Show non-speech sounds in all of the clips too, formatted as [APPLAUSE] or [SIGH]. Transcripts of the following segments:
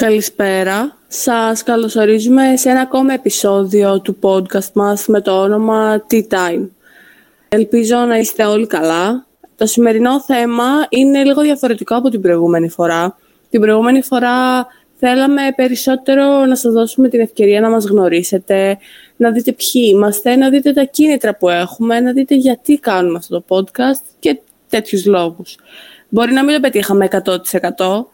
Καλησπέρα. Σας καλωσορίζουμε σε ένα ακόμα επεισόδιο του podcast μας με το όνομα Tea Time. Ελπίζω να είστε όλοι καλά. Το σημερινό θέμα είναι λίγο διαφορετικό από την προηγούμενη φορά. Την προηγούμενη φορά θέλαμε περισσότερο να σας δώσουμε την ευκαιρία να μας γνωρίσετε, να δείτε ποιοι είμαστε, να δείτε τα κίνητρα που έχουμε, να δείτε γιατί κάνουμε αυτό το podcast και τέτοιους λόγους. Μπορεί να μην το πετύχαμε 100%,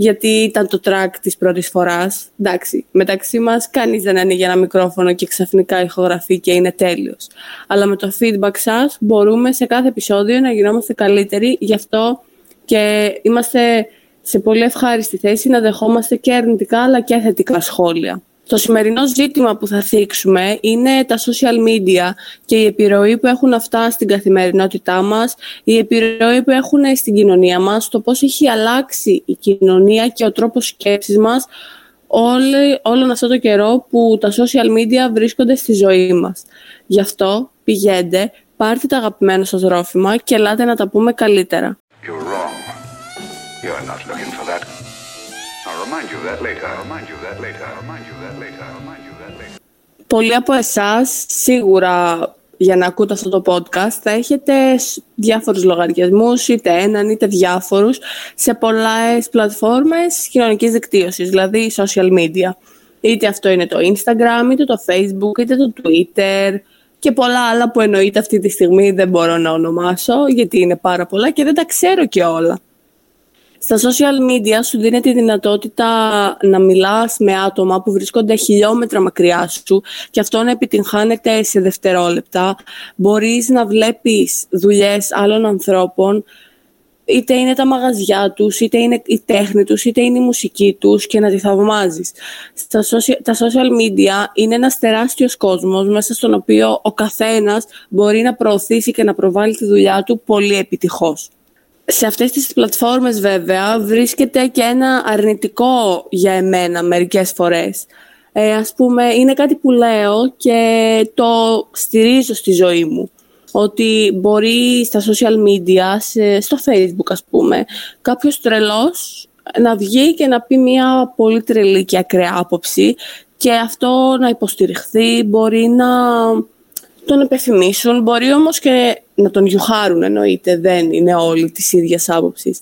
γιατί ήταν το track της πρώτης φοράς. Εντάξει, μεταξύ μας κανείς δεν ανοίγει ένα μικρόφωνο και ξαφνικά ηχογραφεί και είναι τέλειος. Αλλά με το feedback σας μπορούμε σε κάθε επεισόδιο να γινόμαστε καλύτεροι. Γι' αυτό και είμαστε σε πολύ ευχάριστη θέση να δεχόμαστε και αρνητικά αλλά και θετικά σχόλια. Το σημερινό ζήτημα που θα θίξουμε είναι τα social media και η επιρροή που έχουν αυτά στην καθημερινότητά μας, η επιρροή που έχουν στην κοινωνία μας, το πώς έχει αλλάξει η κοινωνία και ο τρόπος σκέψης μας όλη, όλον αυτό το καιρό που τα social media βρίσκονται στη ζωή μας. Γι' αυτό πηγαίνετε, πάρτε τα αγαπημένα σας ρόφημα και ελάτε να τα πούμε καλύτερα. Πολλοί από εσάς σίγουρα για να ακούτε αυτό το podcast θα έχετε διάφορους λογαριασμούς, είτε έναν είτε διάφορους, σε πολλές πλατφόρμες κοινωνικής δικτύωσης, δηλαδή social media. Είτε αυτό είναι το Instagram, είτε το Facebook, είτε το Twitter και πολλά άλλα που εννοείται αυτή τη στιγμή δεν μπορώ να ονομάσω γιατί είναι πάρα πολλά και δεν τα ξέρω και όλα. Στα social media σου δίνεται τη δυνατότητα να μιλάς με άτομα που βρίσκονται χιλιόμετρα μακριά σου και αυτό να επιτυγχάνεται σε δευτερόλεπτα. Μπορείς να βλέπεις δουλειές άλλων ανθρώπων είτε είναι τα μαγαζιά τους, είτε είναι η τέχνη τους, είτε είναι η μουσική τους και να τη θαυμάζεις. Στα social, τα social media είναι ένας τεράστιος κόσμος μέσα στον οποίο ο καθένας μπορεί να προωθήσει και να προβάλλει τη δουλειά του πολύ επιτυχώς σε αυτές τις πλατφόρμες βέβαια βρίσκεται και ένα αρνητικό για εμένα μερικές φορές. Ε, ας πούμε, είναι κάτι που λέω και το στηρίζω στη ζωή μου. Ότι μπορεί στα social media, στο facebook ας πούμε, κάποιος τρελός να βγει και να πει μια πολύ τρελή και ακραία άποψη και αυτό να υποστηριχθεί, μπορεί να τον επιθυμήσουν, μπορεί όμως και να τον γιουχάρουν εννοείται, δεν είναι όλοι της ίδιας άποψης.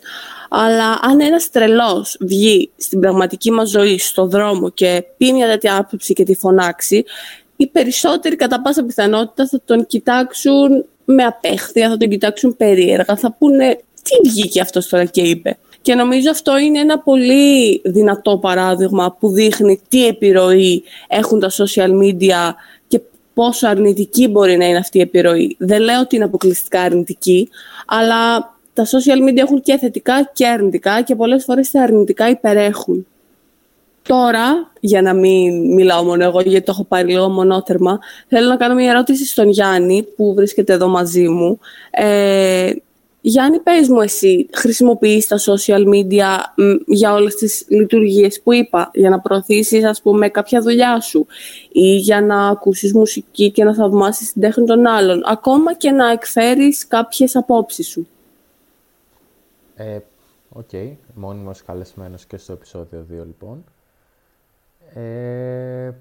Αλλά αν ένας τρελός βγει στην πραγματική μας ζωή, στο δρόμο και πει μια τέτοια άποψη και τη φωνάξει, οι περισσότεροι κατά πάσα πιθανότητα θα τον κοιτάξουν με απέχθεια, θα τον κοιτάξουν περίεργα, θα πούνε τι βγήκε αυτός τώρα και είπε. Και νομίζω αυτό είναι ένα πολύ δυνατό παράδειγμα που δείχνει τι επιρροή έχουν τα social media πόσο αρνητική μπορεί να είναι αυτή η επιρροή. Δεν λέω ότι είναι αποκλειστικά αρνητική, αλλά τα social media έχουν και θετικά και αρνητικά και πολλές φορές τα αρνητικά υπερέχουν. Τώρα, για να μην μιλάω μόνο εγώ, γιατί το έχω πάρει λίγο μονότερμα, θέλω να κάνω μια ερώτηση στον Γιάννη, που βρίσκεται εδώ μαζί μου. Ε, Γιάννη, πες μου εσύ, χρησιμοποιείς τα social media για όλες τις λειτουργίες που είπα, για να προωθήσεις, ας πούμε, κάποια δουλειά σου ή για να ακούσεις μουσική και να θαυμάσεις την τέχνη των άλλων, ακόμα και να εκφέρεις κάποιες απόψεις σου; Ε, OK, okay. μόνιμος καλεσμένος και στο επεισόδιο 2, λοιπόν. Ε,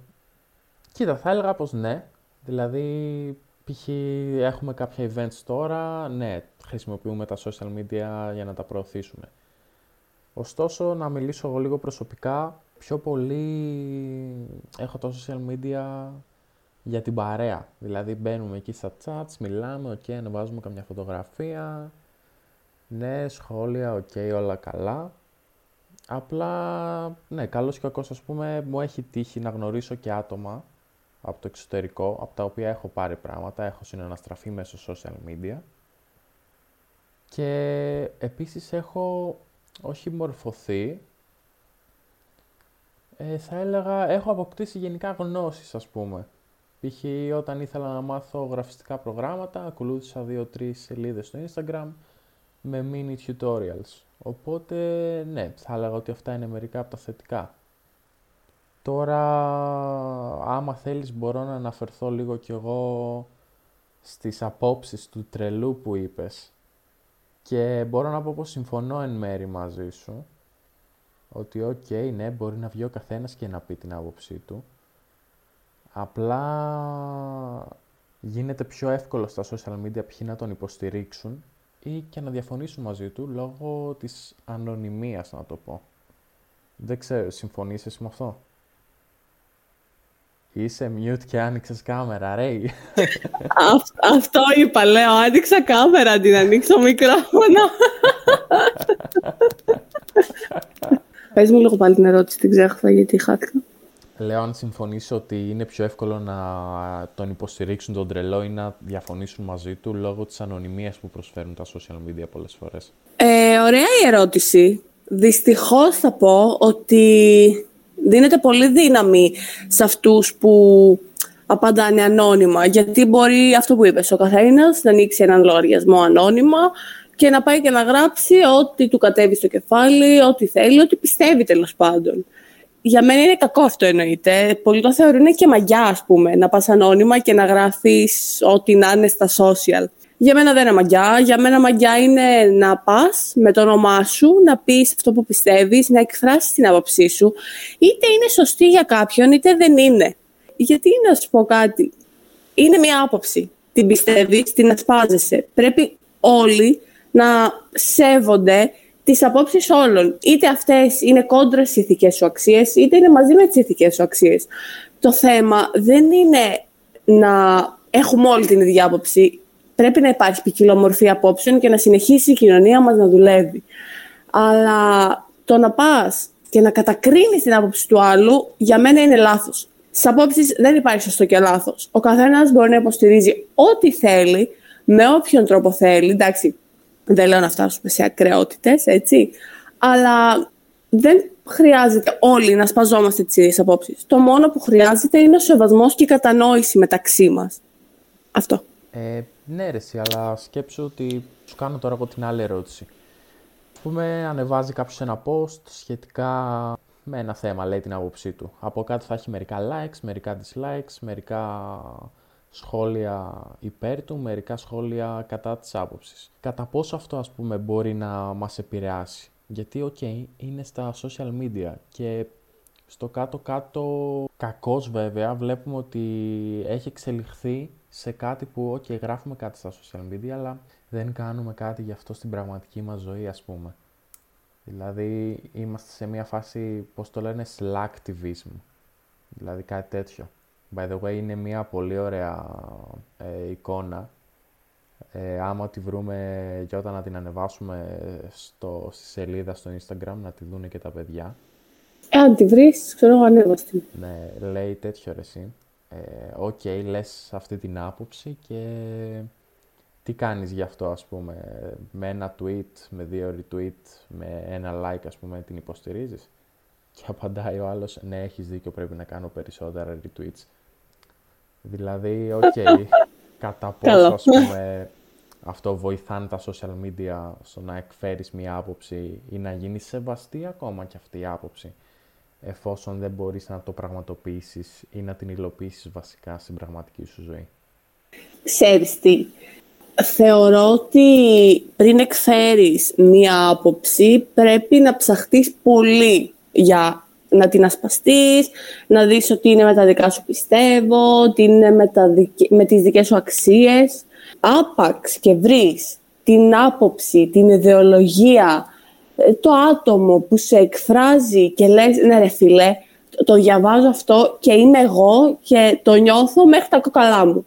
κοίτα, θα έλεγα πως ναι. Δηλαδή, π.χ. έχουμε κάποια events τώρα, ναι, χρησιμοποιούμε τα social media για να τα προωθήσουμε. Ωστόσο, να μιλήσω εγώ λίγο προσωπικά, πιο πολύ έχω τα social media για την παρέα. Δηλαδή μπαίνουμε εκεί στα chats, μιλάμε, OK, okay, ανεβάζουμε καμιά φωτογραφία, ναι, σχόλια, OK, okay, όλα καλά. Απλά, ναι, καλώς και κακώς, ας πούμε, μου έχει τύχει να γνωρίσω και άτομα από το εξωτερικό, από τα οποία έχω πάρει πράγματα, έχω συναναστραφεί μέσω social media. Και επίσης έχω όχι μορφωθεί, ε, θα έλεγα έχω αποκτήσει γενικά γνώσεις ας πούμε. Π.χ. όταν ήθελα να μάθω γραφιστικά προγράμματα, ακολούθησα δύο-τρεις σελίδες στο Instagram με mini tutorials. Οπότε, ναι, θα έλεγα ότι αυτά είναι μερικά από τα θετικά. Τώρα, άμα θέλεις μπορώ να αναφερθώ λίγο κι εγώ στις απόψεις του τρελού που είπες. Και μπορώ να πω πως συμφωνώ εν μέρει μαζί σου. ότι οκ, ναι, μπορεί να βγει ο καθένας και να πει την άποψή του. Απλά γίνεται πιο εύκολο στα social media κάποιοι να τον υποστηρίξουν ή και να διαφωνήσουν μαζί του λόγω της ανωνυμίας, να το πω. Δεν ξέρω, συμφωνείς εσύ με αυτό; Είσαι mute και άνοιξες κάμερα, ρε. αυτό είπα, λέω. Άνοιξα κάμερα αντί να ανοίξω μικρόφωνο. Πες μου λίγο πάλι την ερώτηση, την ξέχασα γιατί χάθηκα. Λέω αν συμφωνείς ότι είναι πιο εύκολο να τον υποστηρίξουν τον τρελό ή να διαφωνήσουν μαζί του λόγω της ανωνυμίας που προσφέρουν τα social media πολλές φορές; Ε, ωραία η ερώτηση. Δυστυχώς θα πω ότι δίνεται πολύ δύναμη σε αυτούς που απαντάνε ανώνυμα. Γιατί μπορεί αυτό που είπες, ο καθένας να ανοίξει έναν λογαριασμό ανώνυμα και να πάει και να γράψει ό,τι του κατέβει στο κεφάλι, ό,τι θέλει, ό,τι πιστεύει τέλος πάντων. Για μένα είναι κακό αυτό εννοείται. Πολλοί το θεωρούν και μαγιά, ας πούμε, να πας ανώνυμα και να γράφεις ό,τι να είναι στα social. Για μένα δεν είναι μαγιά. Για μένα μαγιά είναι να πας με το όνομά σου, να πεις αυτό που πιστεύεις, να εκφράσεις την άποψή σου. Είτε είναι σωστή για κάποιον, είτε δεν είναι. Γιατί να σου πω κάτι; Είναι μια άποψη. Την πιστεύεις, την ασπάζεσαι. Πρέπει όλοι να σέβονται τις απόψεις όλων. Είτε αυτές είναι κόντρα στις ηθικές σου αξίες, είτε είναι μαζί με τις ηθικές σου αξίες. Το θέμα δεν είναι να έχουμε όλη την ίδια άποψη. Πρέπει να υπάρχει ποικιλομορφή απόψεων και να συνεχίσει η κοινωνία μας να δουλεύει. Αλλά το να πας και να κατακρίνεις την άποψη του άλλου, για μένα είναι λάθος. Στις απόψεις δεν υπάρχει σωστό και λάθος. Ο καθένας μπορεί να υποστηρίζει ό,τι θέλει, με όποιον τρόπο θέλει. Εντάξει, δεν λέω να φτάσουμε σε ακρεότητες, έτσι. Αλλά δεν χρειάζεται όλοι να σπαζόμαστε τις ίδιες απόψεις. Το μόνο που χρειάζεται είναι ο σεβασμός και η κατανόηση μεταξύ μας. Αυτό. Ε, ναι, ρε, αλλά σκέψου ότι σου κάνω τώρα από την άλλη ερώτηση. Α πούμε, ανεβάζει κάποιος ένα post σχετικά με ένα θέμα, λέει την άποψή του. Από κάτω θα έχει μερικά likes, μερικά dislikes, μερικά σχόλια υπέρ του, μερικά σχόλια κατά της άποψης. Κατά πόσο αυτό ας πούμε μπορεί να μας επηρεάσει; Γιατί, οκ, είναι στα social media και στο κάτω-κάτω κακώς βέβαια βλέπουμε ότι έχει εξελιχθεί σε κάτι που, ok, γράφουμε κάτι στα social media, αλλά δεν κάνουμε κάτι γι' αυτό στην πραγματική μας ζωή, ας πούμε. Δηλαδή, είμαστε σε μια φάση, πώς το λένε, slacktivism. Δηλαδή, κάτι τέτοιο. By the way, είναι μια πολύ ωραία ε, εικόνα. Ε, άμα τη βρούμε και όταν να την ανεβάσουμε στο, στη σελίδα στο Instagram, να τη δούνε και τα παιδιά. Ε, αν τη βρεις, ξέρω εγώ ανέβαστη. Ναι, λέει τέτοιο ρε εσύ. Ε, OK, okay, λες αυτή την άποψη και τι κάνεις γι' αυτό, ας πούμε, με ένα tweet, με δύο retweet, με ένα like, ας πούμε, την υποστηρίζεις; Και απαντάει ο άλλος, ναι, έχεις δίκιο, πρέπει να κάνω περισσότερα retweets. Δηλαδή, OK, okay, [LAUGHS] κατά πόσο, ας πούμε, αυτό βοηθάνε τα social media στο να εκφέρεις μία άποψη ή να γίνεις σεβαστή ακόμα και αυτή η άποψη, εφόσον δεν μπορείς να το πραγματοποιήσεις ή να την υλοποιήσεις βασικά στην πραγματική σου ζωή. Ξέρεις τι, θεωρώ ότι πριν εκφέρεις μία άποψη πρέπει να ψαχτείς πολύ για να την ασπαστείς, να δεις ότι είναι με τα δικά σου πιστεύω, ότι είναι με, τα με τις δικές σου αξίες. Άπαξ και βρεις την άποψη, την ιδεολογία, ε, το άτομο που σε εκφράζει και λες, ναι ρε φίλε, το διαβάζω αυτό και είμαι εγώ και το νιώθω μέχρι τα κοκαλά μου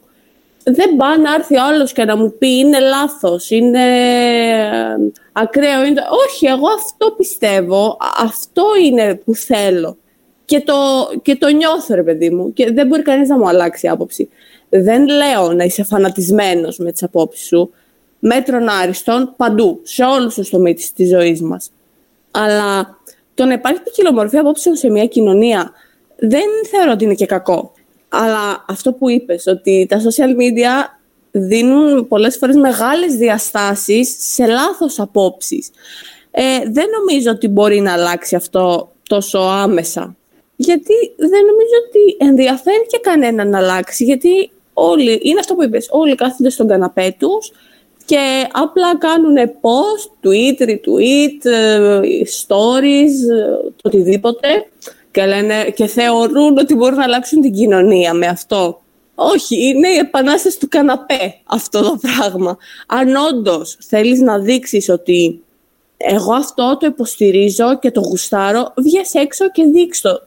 δεν πάει να έρθει ο άλλος και να μου πει είναι λάθος, είναι ε, ακραίο. Είναι... Όχι, εγώ αυτό πιστεύω, αυτό είναι που θέλω. Και το, και το νιώθω, ρε παιδί μου. Και δεν μπορεί κανείς να μου αλλάξει άποψη. Δεν λέω να είσαι φανατισμένος με τις απόψεις σου. Μέτρων άριστον παντού, σε όλους τους τομείς της ζωής μας. Αλλά το να υπάρχει ποικιλομορφία απόψεων σε μια κοινωνία δεν θεωρώ ότι είναι και κακό. Αλλά αυτό που είπες, ότι τα social media δίνουν πολλές φορές μεγάλες διαστάσεις σε λάθος απόψεις. Ε, δεν νομίζω ότι μπορεί να αλλάξει αυτό τόσο άμεσα. Γιατί δεν νομίζω ότι ενδιαφέρει και κανένα να αλλάξει. Γιατί όλοι, είναι αυτό που είπες, όλοι κάθονται στον καναπέ τους και απλά κάνουν post, tweet, retweet, ε, stories, ε, το οτιδήποτε και, λένε, και θεωρούν ότι μπορούν να αλλάξουν την κοινωνία με αυτό. Όχι, είναι η επανάσταση του καναπέ αυτό το πράγμα. Αν όντως θέλεις να δείξεις ότι εγώ αυτό το υποστηρίζω και το γουστάρω, βγες έξω και δείξ' το.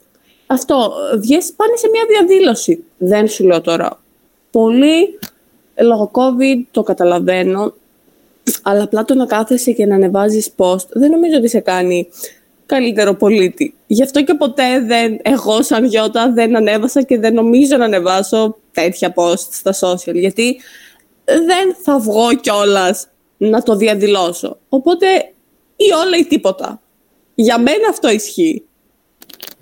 Αυτό, βγες, πάνε σε μια διαδήλωση. Δεν σου λέω τώρα. Πολύ λόγω COVID το καταλαβαίνω, αλλά απλά το να κάθεσαι και να ανεβάζεις post δεν νομίζω ότι σε κάνει καλύτερο πολίτη. Γι' αυτό και ποτέ δεν, εγώ σαν Γιώτα δεν ανέβασα και δεν νομίζω να ανεβάσω τέτοια post στα social, γιατί δεν θα βγω κιόλας να το διαδηλώσω. Οπότε ή όλα ή τίποτα. Για μένα αυτό ισχύει.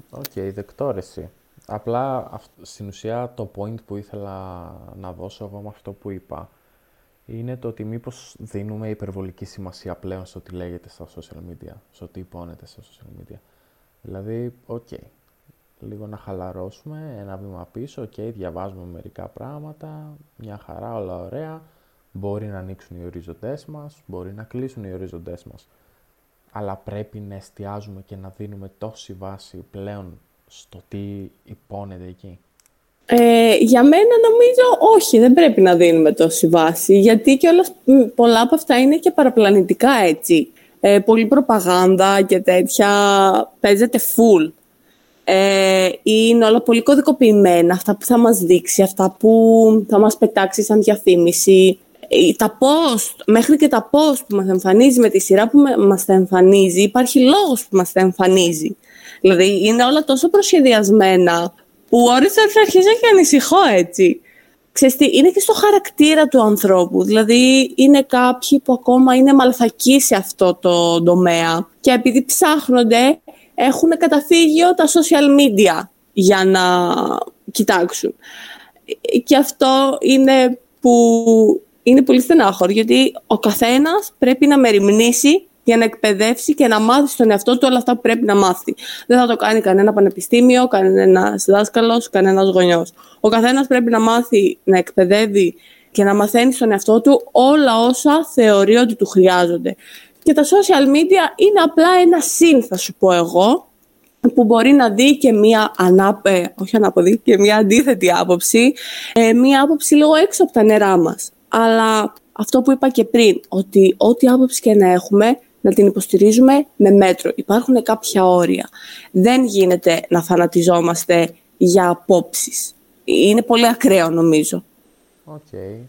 OK, okay, δεκτό εσύ. Απλά στην ουσία το point που ήθελα να δώσω εγώ με αυτό που είπα είναι το ότι μήπως δίνουμε υπερβολική σημασία πλέον στο τι λέγεται στα social media, στο τι υπονοείται στα social media. Δηλαδή, OK, okay, λίγο να χαλαρώσουμε, ένα βήμα πίσω, OK, okay, διαβάζουμε μερικά πράγματα, μια χαρά, όλα ωραία, μπορεί να ανοίξουν οι ορίζοντές μας, μπορεί να κλείσουν οι ορίζοντές μας. Αλλά πρέπει να εστιάζουμε και να δίνουμε τόση βάση πλέον στο τι υπόνεται εκεί; Ε, για μένα νομίζω όχι, δεν πρέπει να δίνουμε τόση βάση, γιατί και όλα, πολλά από αυτά είναι και παραπλανητικά έτσι. Ε, πολύ προπαγάνδα και τέτοια παίζεται full. Ε, είναι όλα πολύ κωδικοποιημένα, αυτά που θα μας δείξει, αυτά που θα μας πετάξει σαν διαφήμιση. Ε, τα post, μέχρι και τα post που μας εμφανίζει με τη σειρά που μας τα εμφανίζει, υπάρχει λόγος που μας τα εμφανίζει. Δηλαδή είναι όλα τόσο προσχεδιασμένα που ώρες αρχίζω και ανησυχώ έτσι. Ξέρεις τι, είναι και στο χαρακτήρα του ανθρώπου. Δηλαδή είναι κάποιοι που ακόμα είναι μαλθακοί σε αυτό το τομέα και επειδή ψάχνονται έχουν καταφύγιο τα social media για να κοιτάξουν. Και αυτό είναι που είναι πολύ στενάχωρο, γιατί ο καθένας πρέπει να μεριμνήσει για να εκπαιδεύσει και να μάθει στον εαυτό του όλα αυτά που πρέπει να μάθει. Δεν θα το κάνει κανένα πανεπιστήμιο, κανένας δάσκαλος, κανένας γονιός. Ο καθένας πρέπει να μάθει να εκπαιδεύει και να μαθαίνει στον εαυτό του όλα όσα θεωρεί ότι του χρειάζονται. Και τα social media είναι απλά ένα συν, θα σου πω εγώ, που μπορεί να δει και μία ανάπε, όχι ανάποδη, και μία αντίθετη άποψη, ε, μία άποψη λίγο έξω από τα νερά μας. Αλλά αυτό που είπα και πριν, ότι ό,τι άποψη και να έχουμε, να την υποστηρίζουμε με μέτρο. Υπάρχουν κάποια όρια. Δεν γίνεται να φανατιζόμαστε για απόψεις. Είναι πολύ ακραίο νομίζω. OK. Okay.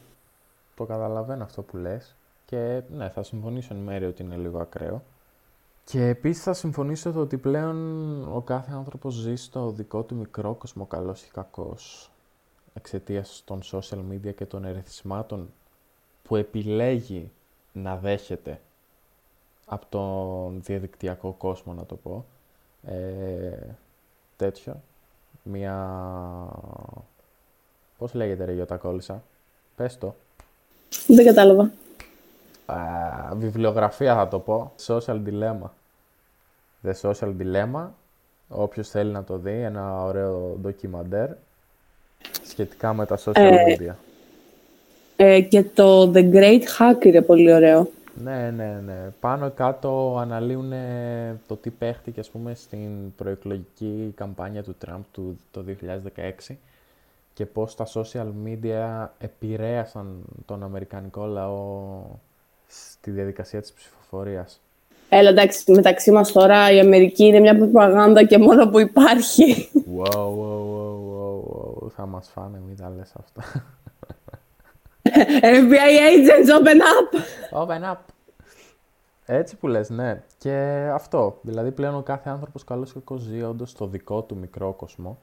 Το καταλαβαίνω αυτό που λες. Και ναι, θα συμφωνήσω εν μέρει ότι είναι λίγο ακραίο. Και επίσης θα συμφωνήσω ότι πλέον ο κάθε άνθρωπος ζει στο δικό του μικρό κόσμο καλός ή κακός εξαιτίας των social media και των ερεθισμάτων που επιλέγει να δέχεται από τον διαδικτυακό κόσμο, να το πω. Ε, τέτοιο. Μια... Πώς λέγεται ρε Γιώτα Κόλλησα; Πες το. Δεν κατάλαβα. βιβλιογραφία θα το πω. Social Dilemma. The Social Dilemma. Όποιος θέλει να το δει, ένα ωραίο ντοκιμαντέρ σχετικά με τα social ε, media. Ε, και το The Great Hack είναι πολύ ωραίο. Ναι, ναι, ναι. Πάνω κάτω αναλύουν το τι παίχτηκε, ας πούμε, στην προεκλογική καμπάνια του Τραμπ του, το 2016 και πώς τα social media επηρέασαν τον Αμερικανικό λαό στη διαδικασία της ψηφοφορίας. Έλα, εντάξει, μεταξύ μας τώρα η Αμερική είναι μια προπαγάνδα και μόνο που υπάρχει. Wow, wow, wow, wow, wow. Θα μας φάνε, μην τα λες αυτά. [LAUGHS] FBI agents, open up! Open up! Έτσι που λες, ναι. Και αυτό. Δηλαδή πλέον ο κάθε άνθρωπος καλός και ζει όντως στο δικό του μικρό κόσμο.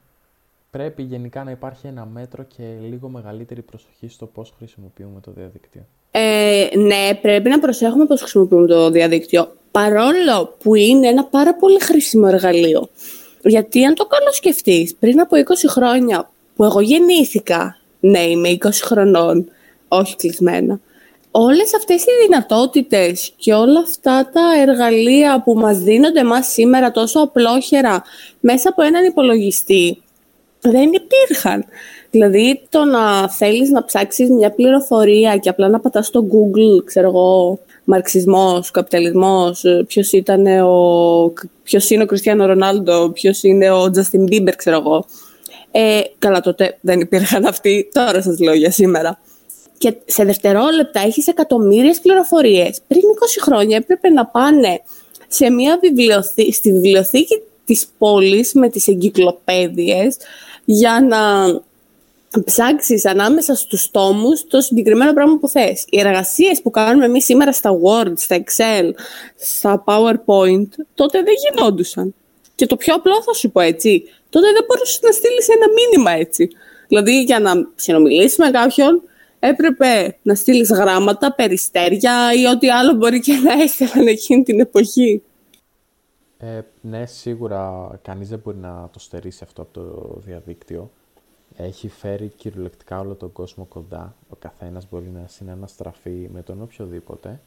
Πρέπει γενικά να υπάρχει ένα μέτρο και λίγο μεγαλύτερη προσοχή στο πώς χρησιμοποιούμε το διαδίκτυο. Ε, ναι, πρέπει να προσέχουμε πώς χρησιμοποιούμε το διαδίκτυο. Παρόλο που είναι ένα πάρα πολύ χρήσιμο εργαλείο. Γιατί αν το κάνω σκεφτείς, πριν από 20 χρόνια που εγώ γεννήθηκα, ναι, είμαι 20 χρονών, όχι κλεισμένα. Όλες αυτές οι δυνατότητες και όλα αυτά τα εργαλεία που μας δίνονται μας σήμερα τόσο απλόχερα μέσα από έναν υπολογιστή δεν υπήρχαν. Δηλαδή το να θέλεις να ψάξεις μια πληροφορία και απλά να πατάς στο Google, ξέρω εγώ, μαρξισμός, καπιταλισμός, ποιος, ήταν ο, ποιος είναι ο Κριστιανό Ρονάλντο, ποιος είναι ο Τζαστιν Μπίμπερ, ξέρω εγώ. Ε, καλά τότε δεν υπήρχαν αυτοί, τώρα σας λέω για σήμερα. Και σε δευτερόλεπτα έχεις εκατομμύριες πληροφορίες. Πριν 20 χρόνια έπρεπε να πάνε σε μια βιβλιοθήκη, στη βιβλιοθήκη της πόλης με τις εγκυκλοπαίδειες για να ψάξεις ανάμεσα στους τόμους το συγκεκριμένο πράγμα που θες. Οι εργασίες που κάνουμε εμείς σήμερα στα Word, στα Excel, στα PowerPoint, τότε δεν γινόντουσαν. Και το πιο απλό θα σου πω έτσι, τότε δεν μπορούσες να στείλεις ένα μήνυμα έτσι. Δηλαδή για να συνομιλήσεις με κάποιον έπρεπε να στείλεις γράμματα, περιστέρια ή ό,τι άλλο μπορεί και να έστελναν εκείνη την εποχή. Ε, ναι, σίγουρα κανείς δεν μπορεί να το στερήσει αυτό από το διαδίκτυο. Έχει φέρει κυριολεκτικά όλο τον κόσμο κοντά. Ο καθένας μπορεί να συναναστραφεί με τον οποιοδήποτε.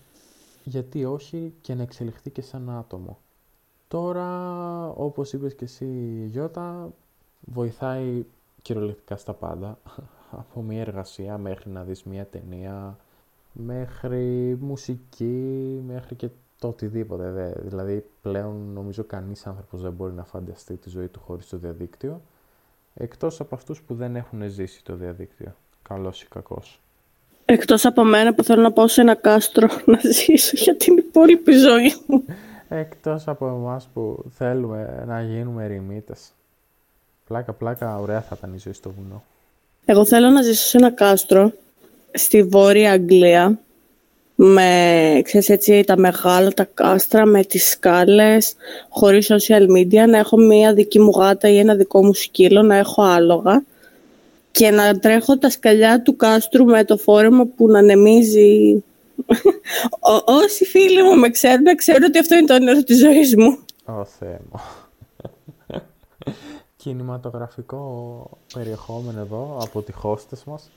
Γιατί όχι και να εξελιχθεί και σαν άτομο. Τώρα, όπως είπες και εσύ Γιώτα, βοηθάει κυριολεκτικά στα πάντα. [LAUGHS] Από μια εργασία μέχρι να δεις μια ταινία, μέχρι μουσική, μέχρι και το οτιδήποτε. Δε. Δηλαδή, πλέον νομίζω κανείς άνθρωπος δεν μπορεί να φανταστεί τη ζωή του χωρίς το διαδίκτυο, εκτός από αυτούς που δεν έχουν ζήσει το διαδίκτυο, καλός ή κακός. Εκτός από μένα που θέλω να πάω σε ένα κάστρο [LAUGHS] να ζήσω για την υπόλοιπη ζωή μου. [LAUGHS] Εκτός από εμάς που θέλουμε να γίνουμε ερημίτες. Πλάκα, πλάκα, ωραία θα ήταν η ζωή στο βουνό. Εγώ θέλω να ζήσω σε ένα κάστρο στη Βόρεια Αγγλία με, ξέρεις έτσι, τα μεγάλα, τα κάστρα, με τις σκάλες, χωρίς social media, να έχω μία δική μου γάτα ή ένα δικό μου σκύλο, να έχω άλογα και να τρέχω τα σκαλιά του κάστρου με το φόρεμα που να ανεμίζει. Όσοι φίλοι μου με ξέρουν, ξέρουν ότι αυτό είναι το όνειρο της ζωής μου. Ω Θεέ μου. Κινηματογραφικό περιεχόμενο εδώ από τη χώστες μας.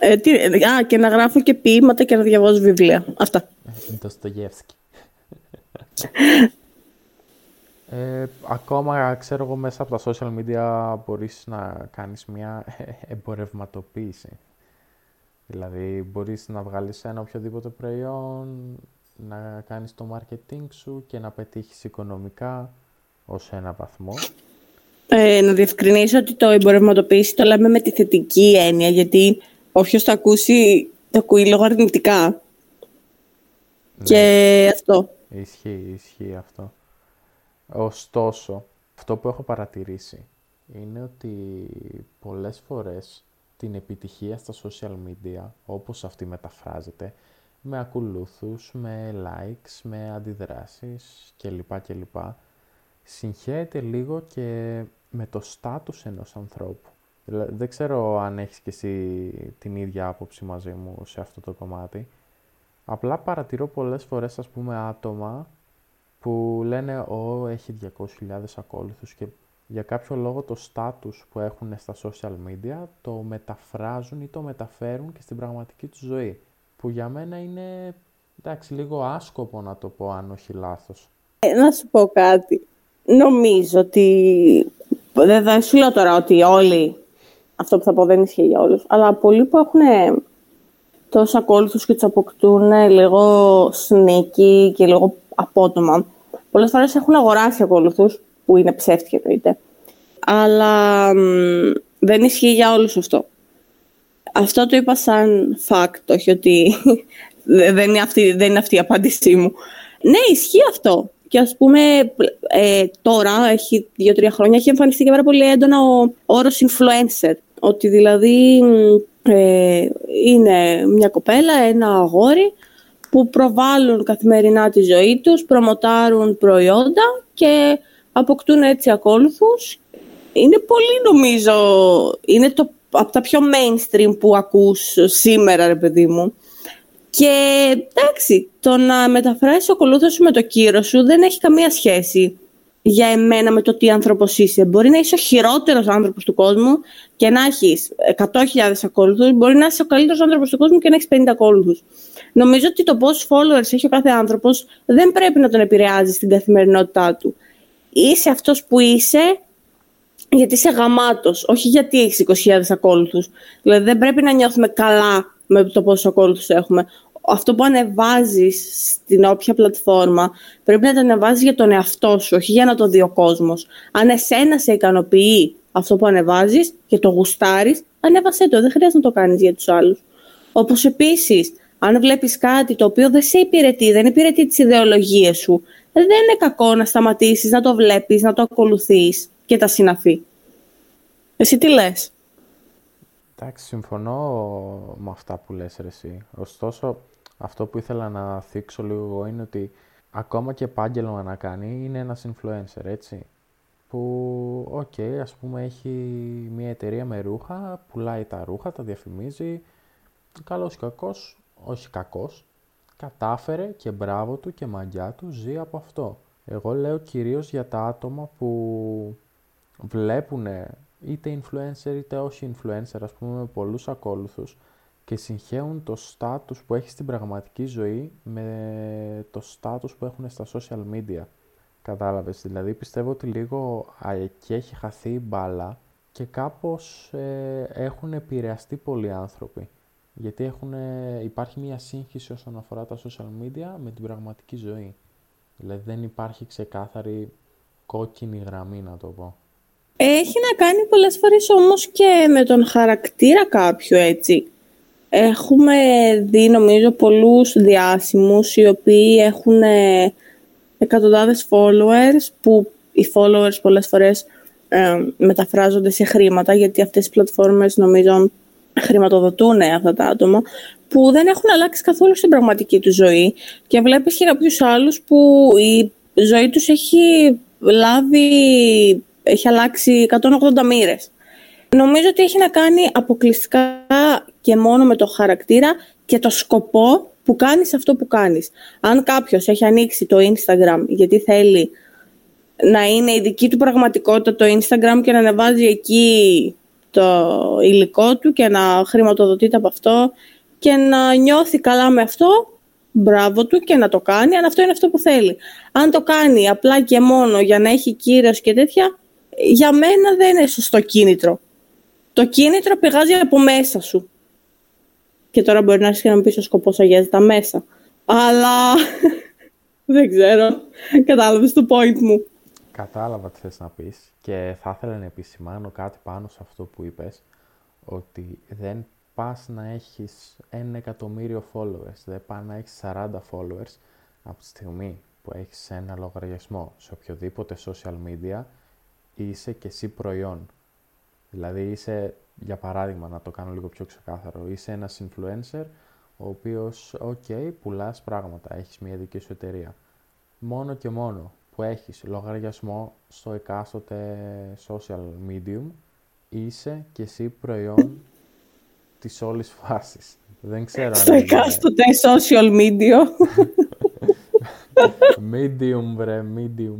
Ε, τι, α, και να γράφω και ποίηματα και να διαβάζω βιβλία. Αυτά. Το ε, ακόμα, ξέρω εγώ, μέσα από τα social media μπορείς να κάνεις μια εμπορευματοποίηση. Δηλαδή, μπορείς να βγάλεις ένα οποιοδήποτε προϊόν, να κάνεις το marketing σου και να πετύχεις οικονομικά ως ένα βαθμό. Ε, να διευκρινίσω ότι το εμπορευματοποίηση το λέμε με τη θετική έννοια, γιατί όποιος το ακούσει, το ακούει λίγο αρνητικά. Ναι. Και αυτό. Ισχύει, ισχύει αυτό. Ωστόσο, αυτό που έχω παρατηρήσει είναι ότι πολλές φορές την επιτυχία στα social media, όπως αυτή μεταφράζεται, με ακολούθους, με likes, με αντιδράσεις κλπ. κλπ. Συγχαίρεται λίγο και με το στάτους ενός ανθρώπου. Δεν ξέρω αν έχεις και εσύ την ίδια άποψη μαζί μου σε αυτό το κομμάτι. Απλά παρατηρώ πολλές φορές, ας πούμε, άτομα που λένε «Ω, έχει 200.000 ακόλουθους» και για κάποιο λόγο το στάτους που έχουν στα social media το μεταφράζουν ή το μεταφέρουν και στην πραγματική τους ζωή. Που για μένα είναι, εντάξει, λίγο άσκοπο να το πω αν όχι λάθος. Ε, να σου πω κάτι. Νομίζω ότι... Δεν σου λέω τώρα ότι όλοι αυτό που θα πω δεν ισχύει για όλους, αλλά πολλοί που έχουν τόσους ακόλουθους και τους αποκτούν λίγο sneaky και λίγο απότομα, πολλές φορές έχουν αγοράσει ακόλουθους, που είναι ψεύτικοι εννοείται, αλλά δεν ισχύει για όλους αυτό. Αυτό το είπα σαν fact, όχι ότι [LAUGHS] δεν είναι αυτή, δεν είναι αυτή η απάντησή μου. Ναι, ισχύει αυτό. Και ας πούμε ε, τώρα, έχει δύο-τρία χρόνια, έχει εμφανιστεί και πάρα πολύ έντονα ο όρος influencer. Ότι δηλαδή ε, είναι μια κοπέλα, ένα αγόρι που προβάλλουν καθημερινά τη ζωή τους, προμοτάρουν προϊόντα και αποκτούν έτσι ακόλουθους. Είναι πολύ νομίζω, είναι το, από τα πιο mainstream που ακούς σήμερα ρε παιδί μου. Και εντάξει, το να μεταφράσεις ο ακολούθο σου με το κύρο σου δεν έχει καμία σχέση για εμένα με το τι άνθρωπος είσαι. Μπορεί να είσαι ο χειρότερος άνθρωπος του κόσμου και να έχεις 100.000 ακόλουθους. Μπορεί να είσαι ο καλύτερος άνθρωπος του κόσμου και να έχεις 50 ακόλουθους. Νομίζω ότι το πόσου followers έχει ο κάθε άνθρωπος δεν πρέπει να τον επηρεάζει στην καθημερινότητά του. Είσαι αυτός που είσαι γιατί είσαι γαμάτος, όχι γιατί έχεις 20.000 ακόλουθους. Δηλαδή δεν πρέπει να νιώθουμε καλά με το πόσους ακόλουθους έχουμε. Αυτό που ανεβάζεις στην όποια πλατφόρμα πρέπει να το ανεβάζεις για τον εαυτό σου, όχι για να το δει ο κόσμος. Αν εσένα σε ικανοποιεί αυτό που ανεβάζεις και το γουστάρεις, ανέβασέ το, δεν χρειάζεται να το κάνεις για τους άλλους. Όπως επίσης, αν βλέπεις κάτι το οποίο δεν σε υπηρετεί, δεν υπηρετεί τις ιδεολογίες σου, δεν είναι κακό να σταματήσεις, να το βλέπεις, να το ακολουθείς και τα συναφή. Εσύ τι λες; Εντάξει, συμφωνώ με αυτά που λες ρε εσύ. Ωστόσο, αυτό που ήθελα να θίξω λίγο εγώ είναι ότι ακόμα και επάγγελμα να κάνει είναι ένας influencer, έτσι. Που, OK, okay, ας πούμε έχει μια εταιρεία με ρούχα, πουλάει τα ρούχα, τα διαφημίζει. Καλώς ή κακώς, όχι κακός, κατάφερε και μπράβο του και μαγιά του ζει από αυτό. Εγώ λέω κυρίως για τα άτομα που βλέπουν είτε influencer είτε όχι influencer, ας πούμε με πολλούς ακόλουθους και συγχέουν το status που έχει στην πραγματική ζωή με το status που έχουν στα social media. Κατάλαβες, δηλαδή πιστεύω ότι λίγο εκεί έχει χαθεί η μπάλα και κάπως ε, έχουν επηρεαστεί πολλοί άνθρωποι. Γιατί έχουν, υπάρχει μια σύγχυση όσον αφορά τα social media με την πραγματική ζωή. Δηλαδή δεν υπάρχει ξεκάθαρη κόκκινη γραμμή να το πω. Έχει να κάνει πολλές φορές όμως και με τον χαρακτήρα κάποιου έτσι. Έχουμε δει νομίζω πολλούς διάσημους οι οποίοι έχουν ε, εκατοντάδες followers που οι followers πολλές φορές ε, μεταφράζονται σε χρήματα γιατί αυτές οι πλατφόρμες νομίζω χρηματοδοτούν αυτά τα άτομα που δεν έχουν αλλάξει καθόλου στην πραγματική τους ζωή και βλέπεις και κάποιους άλλους που η ζωή τους έχει λάβει, έχει αλλάξει 180 μοίρες. Νομίζω ότι έχει να κάνει αποκλειστικά και μόνο με το χαρακτήρα και το σκοπό που κάνεις αυτό που κάνεις. Αν κάποιος έχει ανοίξει το Instagram γιατί θέλει να είναι η δική του πραγματικότητα το Instagram και να ανεβάζει εκεί το υλικό του και να χρηματοδοτείται από αυτό και να νιώθει καλά με αυτό, μπράβο του και να το κάνει, αν αυτό είναι αυτό που θέλει. Αν το κάνει απλά και μόνο για να έχει κύρος και τέτοια, για μένα δεν είναι σωστό κίνητρο. Το κίνητρο πηγάζει από μέσα σου. Και τώρα μπορεί να έρθεις και να μου πεις ο σκοπός αγιάζει τα μέσα. Αλλά [LAUGHS] δεν ξέρω. Κατάλαβες το point μου. Κατάλαβα τι θες να πεις και θα ήθελα να επισημάνω κάτι πάνω σε αυτό που είπες ότι δεν πας να έχεις ένα εκατομμύριο followers, δεν πας να έχεις 40 followers από τη στιγμή που έχεις ένα λογαριασμό σε οποιοδήποτε social media είσαι και εσύ προϊόν. Δηλαδή είσαι, για παράδειγμα, να το κάνω λίγο πιο ξεκάθαρο, είσαι ένας influencer ο οποίος, ok, πουλάς πράγματα, έχεις μια δική σου εταιρεία. Μόνο και μόνο που έχεις λογαριασμό στο εκάστοτε social medium, είσαι και εσύ προϊόν [LAUGHS] της όλης φάσης. Δεν ξέρω Στο εκάστοτε social media. [LAUGHS] medium, βρε, medium.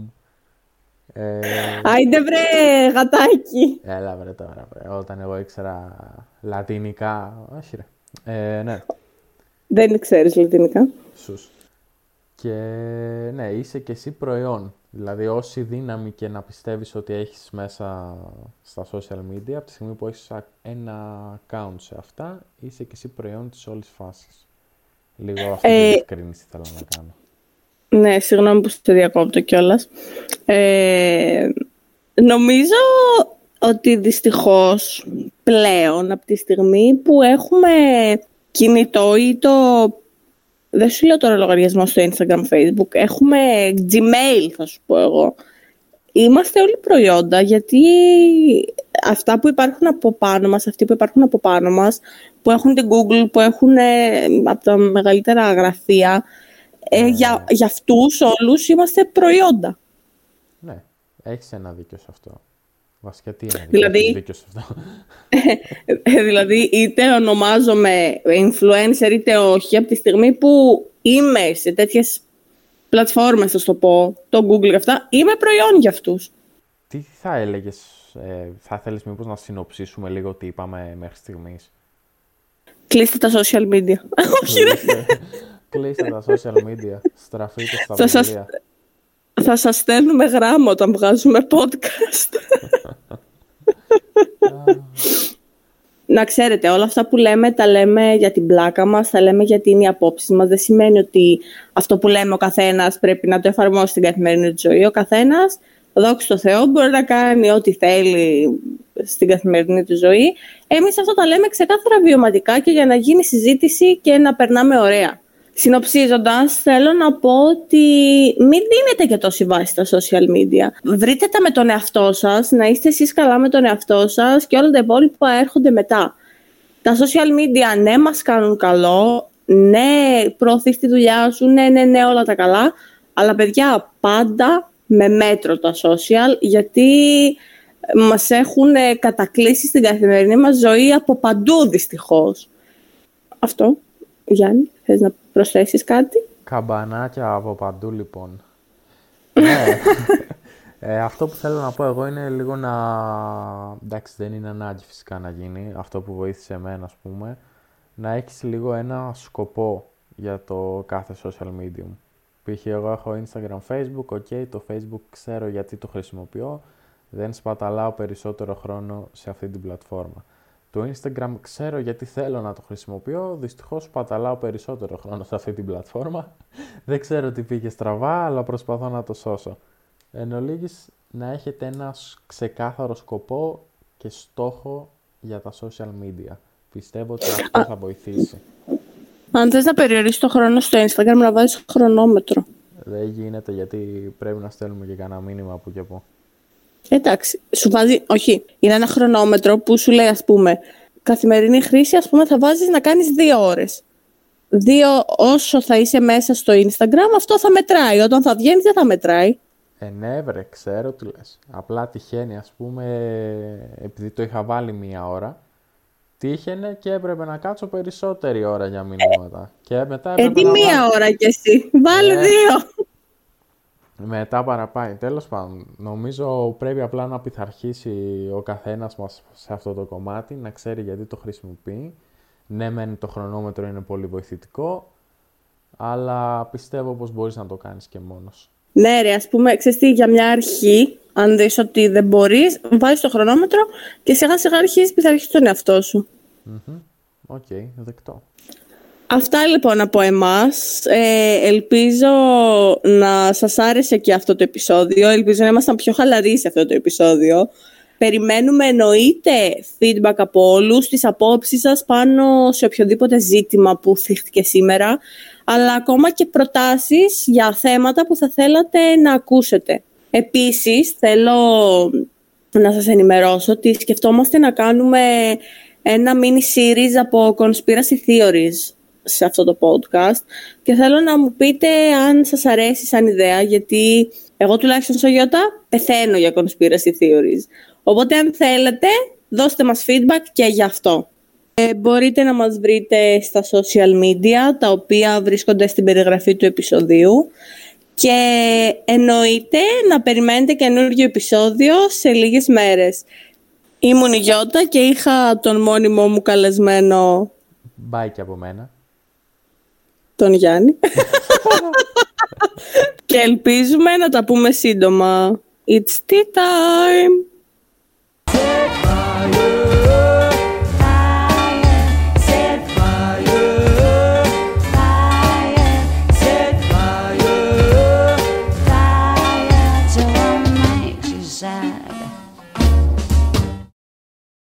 Ε... Άιντε βρε, γατάκι. Έλα βρε τώρα, βρε. Όταν εγώ ήξερα λατινικά, όχι ρε. Ε, ναι. Δεν ξέρεις λατινικά. Σους. Και ναι, είσαι και εσύ προϊόν. Δηλαδή όση δύναμη και να πιστεύεις ότι έχεις μέσα στα social media, από τη στιγμή που έχεις ένα account σε αυτά, είσαι και εσύ προϊόν της όλης φάσης. Λίγο αυτή ε, την ευκρίνηση θέλω να κάνω. Ναι, συγγνώμη που σε διακόπτω κιόλας. Ε, νομίζω ότι δυστυχώς πλέον από τη στιγμή που έχουμε κινητό ή το δεν σου λέω τώρα λογαριασμό στο Instagram, Facebook. Έχουμε Gmail, θα σου πω εγώ. Είμαστε όλοι προϊόντα, γιατί αυτά που υπάρχουν από πάνω μας, αυτοί που υπάρχουν από πάνω μας, που έχουν την Google, που έχουν ε, από τα μεγαλύτερα γραφεία, ε, ναι, για, ναι. για αυτούς όλους είμαστε προϊόντα. Ναι, έχεις ένα δίκιο σε αυτό. Βασικά τι είναι δηλαδή, δίκιο σε αυτό. Ε, [LAUGHS] δηλαδή είτε ονομάζομαι influencer είτε όχι από τη στιγμή που είμαι σε τέτοιες πλατφόρμες θα το πω, το Google και αυτά, είμαι προϊόν για αυτούς. Τι θα έλεγες, ε, θα θέλεις μήπως να συνοψίσουμε λίγο τι είπαμε μέχρι στιγμής; Κλείστε τα social media. Όχι ρε. Κλείστε τα [LAUGHS] social media. Στραφείτε στα βιβλία θα σας στέλνουμε γράμμα όταν βγάζουμε podcast. Να ξέρετε, όλα αυτά που λέμε τα λέμε για την πλάκα μας, τα λέμε γιατί είναι οι απόψεις μας. Δεν σημαίνει ότι αυτό που λέμε ο καθένας πρέπει να το εφαρμόσει στην καθημερινή του ζωή. Ο καθένας δόξα τω Θεώ, μπορεί να κάνει ό,τι θέλει στην καθημερινή του ζωή. Εμείς αυτό τα λέμε ξεκάθαρα βιωματικά και για να γίνει συζήτηση και να περνάμε ωραία. Συνοψίζοντας, θέλω να πω ότι μην δίνετε και τόση βάση στα social media. Βρείτε τα με τον εαυτό σας, να είστε εσείς καλά με τον εαυτό σας και όλα τα υπόλοιπα έρχονται μετά. Τα social media ναι μας κάνουν καλό, ναι προωθείς τη δουλειά σου, ναι ναι ναι όλα τα καλά, αλλά παιδιά πάντα με μέτρο τα social, γιατί μας έχουν κατακλείσει στην καθημερινή μας ζωή από παντού δυστυχώς. Αυτό, Γιάννη. Θες να προσθέσεις κάτι; Καμπανάκια από παντού λοιπόν. [LAUGHS] ναι. Ε, αυτό που θέλω να πω εγώ είναι λίγο να... Εντάξει, δεν είναι ανάγκη φυσικά να γίνει. Αυτό που βοήθησε εμένα, ας πούμε. Να έχεις λίγο ένα σκοπό για το κάθε social medium. Π.χ. εγώ έχω Instagram, Facebook, ok, το Facebook ξέρω γιατί το χρησιμοποιώ. Δεν σπαταλάω περισσότερο χρόνο σε αυτή την πλατφόρμα. Το Instagram ξέρω γιατί θέλω να το χρησιμοποιώ, δυστυχώς παταλάω περισσότερο χρόνο σε αυτή την πλατφόρμα. Δεν ξέρω τι πήγε στραβά, αλλά προσπαθώ να το σώσω. Εν ολίγης, να έχετε ένα ξεκάθαρο σκοπό και στόχο για τα social media. Πιστεύω ότι αυτό θα βοηθήσει. Αν θες να περιορίσεις το χρόνο στο Instagram, να βάζεις χρονόμετρο. Δεν γίνεται γιατί πρέπει να στέλνουμε και κανένα μήνυμα από και από. Εντάξει, σου βάζει, όχι, είναι ένα χρονόμετρο που σου λέει, ας πούμε, καθημερινή χρήση, ας πούμε, θα βάζεις να κάνεις δύο ώρες. Δύο, όσο θα είσαι μέσα στο Instagram, αυτό θα μετράει. Όταν θα βγαίνει δεν θα μετράει. Ε, ναι, βρε, ξέρω τι λες. Απλά τυχαίνει, ας πούμε, επειδή το είχα βάλει μία ώρα, τύχαινε και έπρεπε να κάτσω περισσότερη ώρα για μηνύματα. και μετά ε, τι μία ώρα κι εσύ; Βάλε ε, δύο. Μετά παραπάει. Τέλος πάντων, νομίζω πρέπει απλά να πειθαρχήσει ο καθένας μας σε αυτό το κομμάτι, να ξέρει γιατί το χρησιμοποιεί. Ναι, μεν το χρονόμετρο είναι πολύ βοηθητικό, αλλά πιστεύω πως μπορείς να το κάνεις και μόνος. Ναι ρε, ας πούμε, ξέρεις τι, για μια αρχή, αν δεις ότι δεν μπορείς, βάζεις το χρονόμετρο και σιγά σιγά αρχίζεις πειθαρχείς τον εαυτό σου. OK, okay, δεκτό. Αυτά λοιπόν από εμάς. Ε, ελπίζω να σας άρεσε και αυτό το επεισόδιο. Ελπίζω να ήμασταν πιο χαλαροί σε αυτό το επεισόδιο. Περιμένουμε εννοείται feedback από όλους, τις απόψεις σας πάνω σε οποιοδήποτε ζήτημα που θύχτηκε σήμερα, αλλά ακόμα και προτάσεις για θέματα που θα θέλατε να ακούσετε. Επίσης, θέλω να σας ενημερώσω ότι σκεφτόμαστε να κάνουμε ένα mini series από conspiracy theories σε αυτό το podcast και θέλω να μου πείτε αν σας αρέσει σαν ιδέα γιατί εγώ τουλάχιστον στο Ιώτα πεθαίνω για conspiracy theories. Οπότε αν θέλετε δώστε μας feedback και γι' αυτό. Ε, μπορείτε να μας βρείτε στα social media τα οποία βρίσκονται στην περιγραφή του επεισοδίου και εννοείται να περιμένετε καινούργιο επεισόδιο σε λίγες μέρες. Ήμουν η Γιώτα και είχα τον μόνιμο μου καλεσμένο... Μπάει και από μένα τον Γιάννη. [LAUGHS] και ελπίζουμε να τα πούμε σύντομα. It's tea time!